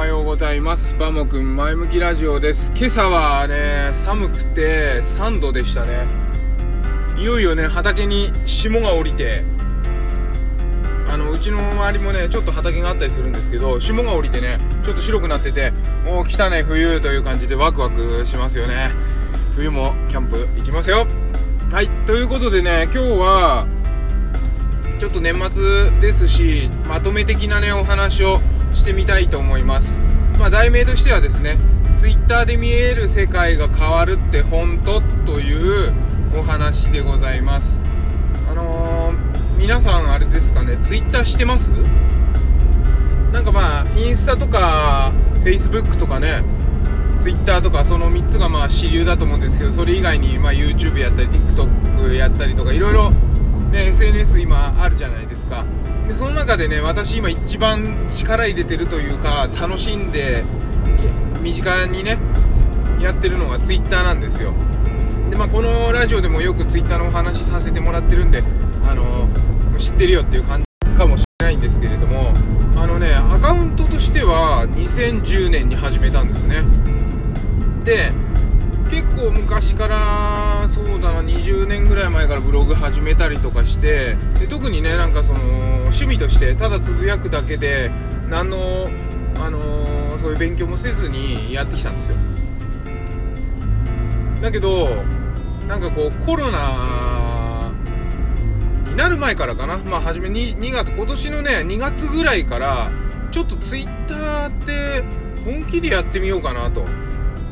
はようございます。バモくん前向きラジオです。今朝はね寒くて3度でしたね。いよいよね畑に霜が降りてあのうちの周りもねちょっと畑があったりするんですけど霜が降りてねちょっと白くなっててもう来たね冬という感じでワクワクしますよね。冬もキャンプ行きますよ。はいということでね今日はちょっと年末ですしまとめ的なねお話をしてみたいと思います、まあ、題名としてはですね Twitter で見える世界が変わるって本当というお話でございます。あのー、皆さんあれですかね Twitter してます？なんかまあインスタとか Facebook とかね Twitter とかその3つがまあ主流だと思うんですけどそれ以外にま YouTube やったり TikTok やったりとかいろいろね SNS 今あるじゃないですか。でその中でね私今一番力入れてるというか楽しんで身近にねやってるのが Twitter なんですよ。で、まあ、このラジオでもよく Twitter のお話させてもらってるんであの知ってるよっていう感じかもしれないんですけれどもあのねアカウントとしては2010年に始めたんですね。で結構昔からそうだな20年らい前からブログ始めたりとかしてで特にねなんかその趣味としてただつぶやくだけで何の、あのー、そういう勉強もせずにやってきたんですよ。だけどなんかこうコロナになる前からかな。まあ初め 2, 2月今年のね2月ぐらいからちょっとツイッターって本気でやってみようかなと。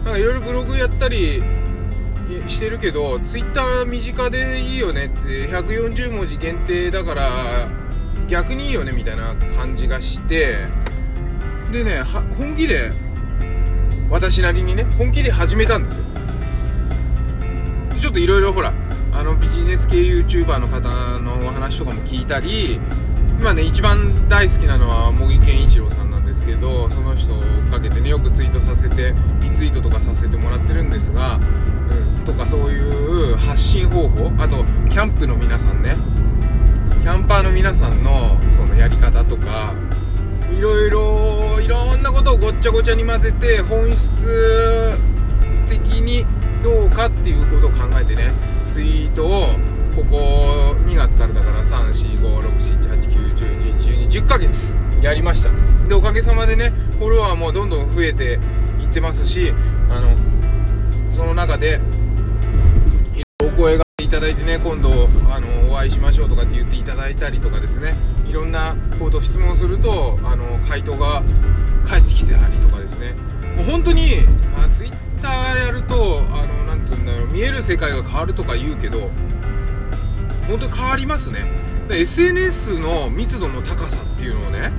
なんかいろいろブログやったりしてるけど、ツイッター身近でいいよねって、140文字限定だから、逆にいいよねみたいな感じがして、でね、本気で、私なりにね、本気で始めたんですよ。ちょっといろいろほら、あのビジネス系 YouTuber の方のお話とかも聞いたり、今ね、一番大好きなのは茂木健一郎さんなんですけどその人を追っかけてねよくツイートさせてリツイートとかさせてもらってるんですが、とかそういう発信方法。あとキャンプの皆さんね。キャンパーの皆さんのそのやり方とかいろいろいろんなことをごっちゃごちゃに混ぜて本質的にどうかっていうことを考えてね。ツイートをここ2月からだから345678910111210ヶ月やりました。でおかげさまでねフォロワーもどんどん増えていってますしあのその中でお声がけいただいてね今度あのお会いしましょうとかって言っていただいたりとかですね。いろんなこと質問するとあの回答が返ってきてたりとかですね。もう本当にまあ、ツイッターやるとあのなて言うんだろう見える世界が変わるとか言うけど本当に変わりますね。SNS の密度の高さっていうのをね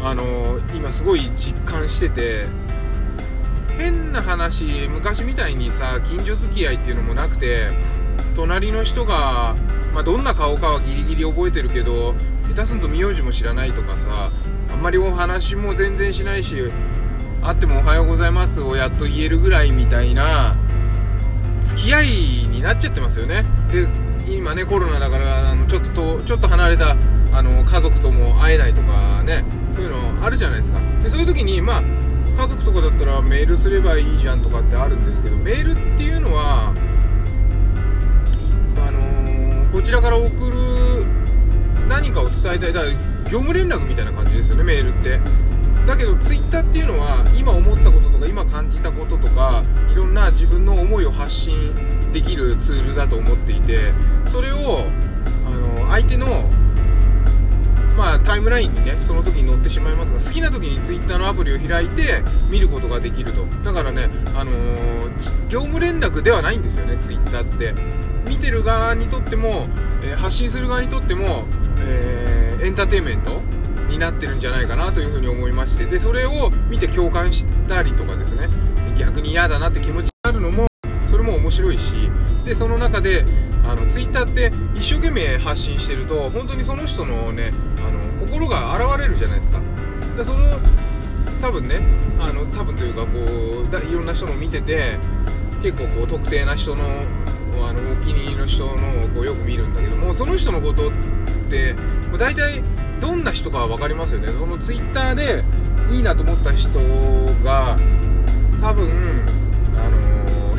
あの今すごい実感してて変な話昔みたいにさ近所付き合いっていうのもなくて隣の人が、まあ、どんな顔かはギリギリ覚えてるけど下手すんと名字も知らないとかさあんまりお話も全然しないし会っても「おはようございます」をやっと言えるぐらいみたいな付き合いになっちゃってますよね。で今ねコロナだからあのちょっととちょっと離れたあの家族とも会えないとかねそういうのあるじゃないですか。でそういう時にまあ家族とかだったらメールすればいいじゃんとかってあるんですけどメールっていうのはあのー、こちらから送る何かを伝えたい。だから業務連絡みたいな感じですよねメールって。だけどツイッターっていうのは今思ったこととか今感じたこととかいろんな自分の思いを発信できるツールだと思っていてそれをあの相手のまあ、タイムラインにねその時に載ってしまいますが好きな時に Twitter のアプリを開いて見ることができると。だからね、あのー、業務連絡ではないんですよね Twitter って。見てる側にとっても、えー、発信する側にとっても、えー、エンターテインメントになってるんじゃないかなというふうに思いまして。でそれを見て共感したりとかですね。逆に嫌だなって気持ち白いしでその中であのツイッターって一生懸命発信してると本当にその人のねあの心が現れるじゃないですか。でその多分ねあの多分というかこうだいろんな人の見てて結構こう特定な人のあのお気に入りの人のをこうよく見るんだけどもその人のことって大体どんな人かは分かりますよね。そのツイッターでいいなと思った人が多分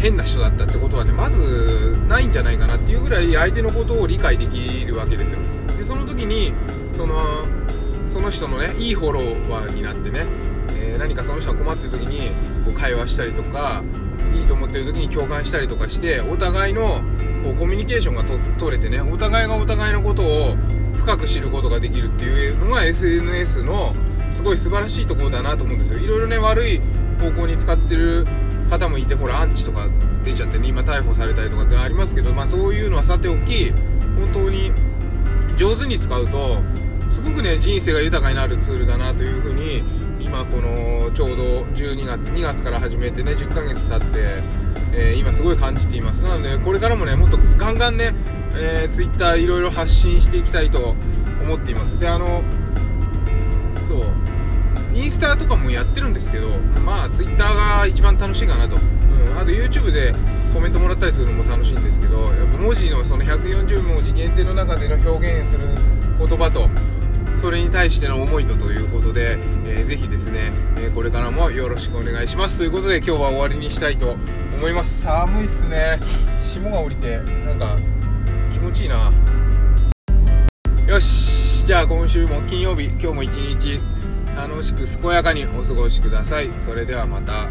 変な人だったってことはねまずないんじゃないかなっていうぐらい相手のことを理解できるわけですよ。でその時にそのその人のねいいフォロワーになってね、えー、何かその人が困ってる時にこう会話したりとかいいと思ってる時に共感したりとかしてお互いのこうコミュニケーションが取れてねお互いがお互いのことを深く知ることができるっていうのが SNS のすごい素晴らしいところだなと思うんですよ。いろいろね悪い方向に使ってる方もいてほらアンチとか出ちゃってね今逮捕されたりとかってありますけど、まあ、そういうのはさておき本当に上手に使うとすごくね人生が豊かになるツールだなというふうに今このちょうど12月2月から始めてね10ヶ月経って、えー、今すごい感じています。なのでこれからもねもっとガンガンね、えー、Twitter いろいろ発信していきたいと思っています。であのそう。インスタとかもやってるんですけどまあ Twitter が一番楽しいかなと、うん、あと YouTube でコメントもらったりするのも楽しいんですけどやっぱ文字のその140文字限定の中での表現する言葉とそれに対しての思いとということで、えー、ぜひですね、えー、これからもよろしくお願いします。ということで今日は終わりにしたいと思います。寒いっすね。霜が降りてなんか気持ちいいな。よし。じゃあ今週も金曜日今日も一日楽しく健やかにお過ごしください。それではまた。